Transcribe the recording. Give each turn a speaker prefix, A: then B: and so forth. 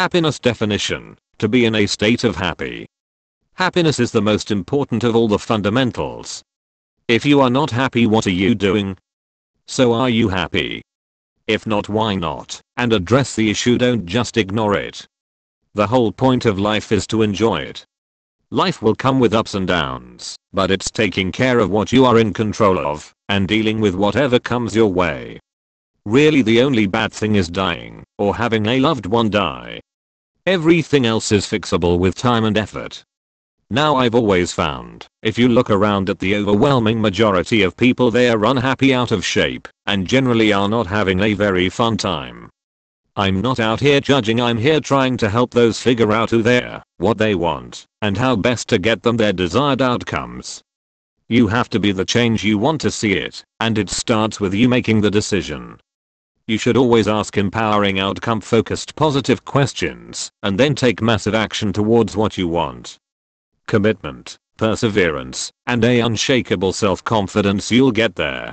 A: Happiness definition, to be in a state of happy. Happiness is the most important of all the fundamentals. If you are not happy what are you doing? So are you happy? If not why not, and address the issue don't just ignore it. The whole point of life is to enjoy it. Life will come with ups and downs, but it's taking care of what you are in control of, and dealing with whatever comes your way. Really the only bad thing is dying, or having a loved one die. Everything else is fixable with time and effort. Now I've always found, if you look around at the overwhelming majority of people they are unhappy out of shape, and generally are not having a very fun time. I'm not out here judging I'm here trying to help those figure out who they're, what they want, and how best to get them their desired outcomes. You have to be the change you want to see it, and it starts with you making the decision. You should always ask empowering outcome focused positive questions and then take massive action towards what you want. Commitment, perseverance, and a unshakable self-confidence you'll get there.